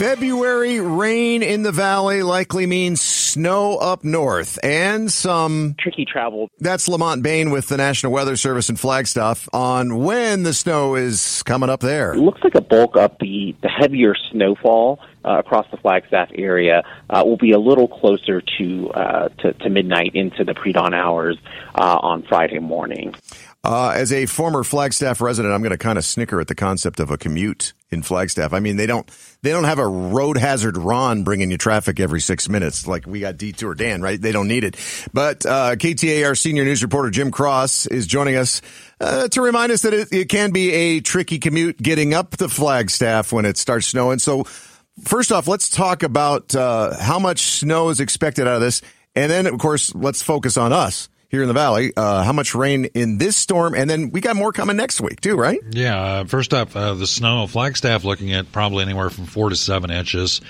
February rain in the valley likely means snow up north and some tricky travel. That's Lamont Bain with the National Weather Service in Flagstaff on when the snow is coming up there. It looks like a bulk up the, the heavier snowfall uh, across the Flagstaff area uh, will be a little closer to, uh, to, to midnight into the pre-dawn hours uh, on Friday morning. Uh, as a former Flagstaff resident, I'm going to kind of snicker at the concept of a commute in Flagstaff. I mean, they don't they don't have a road hazard Ron bringing you traffic every six minutes like we got Detour Dan, right? They don't need it. But uh, KTAR senior news reporter Jim Cross is joining us uh, to remind us that it, it can be a tricky commute getting up the Flagstaff when it starts snowing. So, first off, let's talk about uh, how much snow is expected out of this, and then of course let's focus on us here in the valley. Uh, how much rain in this storm, and then we got more coming next week too, right? Yeah. Uh, first up, uh, the snow. Flagstaff looking at probably anywhere from four to seven inches.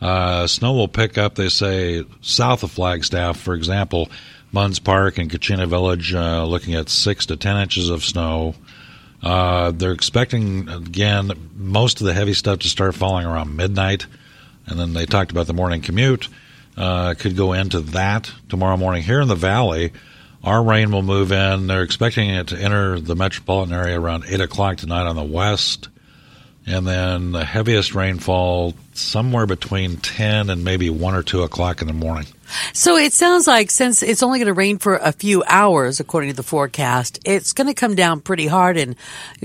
Uh, snow will pick up. They say south of Flagstaff, for example, Munds Park and Kachina Village, uh, looking at six to ten inches of snow. Uh, they're expecting again most of the heavy stuff to start falling around midnight, and then they talked about the morning commute. could go into that tomorrow morning here in the valley. Our rain will move in. They're expecting it to enter the metropolitan area around 8 o'clock tonight on the west. And then the heaviest rainfall somewhere between 10 and maybe 1 or 2 o'clock in the morning. So it sounds like since it's only going to rain for a few hours, according to the forecast, it's going to come down pretty hard. And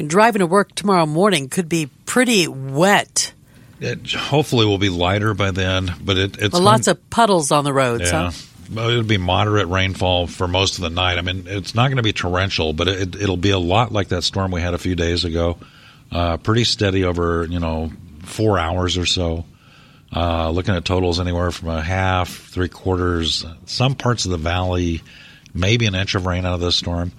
driving to work tomorrow morning could be pretty wet. It hopefully will be lighter by then, but it, it's well, lots of puddles on the roads. Yeah. Huh? It'll be moderate rainfall for most of the night. I mean, it's not going to be torrential, but it, will be a lot like that storm we had a few days ago. Uh, pretty steady over, you know, four hours or so. Uh, looking at totals anywhere from a half, three quarters, some parts of the valley, maybe an inch of rain out of this storm.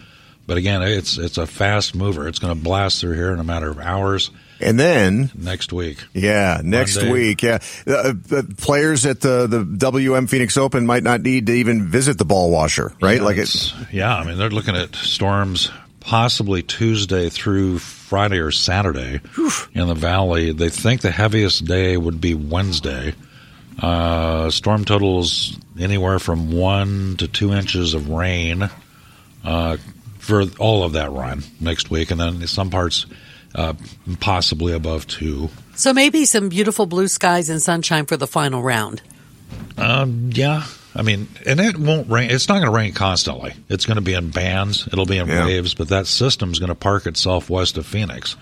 But again, it's it's a fast mover. It's going to blast through here in a matter of hours. And then next week, yeah, next Monday. week, yeah, uh, the players at the the WM Phoenix Open might not need to even visit the ball washer, right? Yeah, like it's yeah. I mean, they're looking at storms possibly Tuesday through Friday or Saturday in the valley. They think the heaviest day would be Wednesday. Uh, storm totals anywhere from one to two inches of rain uh, for all of that run next week, and then some parts uh, possibly above two. So maybe some beautiful blue skies and sunshine for the final round. Um, yeah. I mean, and it won't rain. It's not going to rain constantly. It's going to be in bands. It'll be in yeah. waves, but that system's going to park itself west of Phoenix,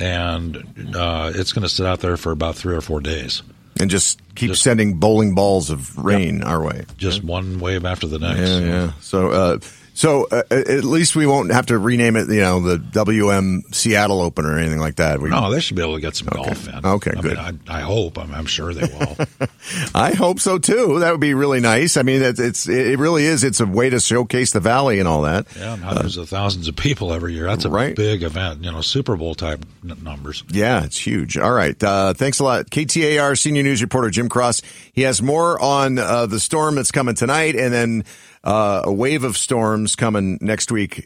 and uh, it's going to sit out there for about three or four days. And just keep just, sending bowling balls of rain yep. our way. Just one wave after the next. Yeah, yeah. So, uh, so uh, at least we won't have to rename it, you know, the WM Seattle Open or anything like that. We, no, they should be able to get some okay. golf in. Okay, I good. Mean, I, I, hope. I'm, I'm, sure they will. I hope so too. That would be really nice. I mean, it's, it's, it really is. It's a way to showcase the valley and all that. Yeah, hundreds uh, of thousands of people every year. That's a right. big event. You know, Super Bowl type numbers. Yeah, it's huge. All right. Uh, thanks a lot, KTAR senior news reporter Jim Cross. He has more on uh, the storm that's coming tonight, and then uh, a wave of storms coming next week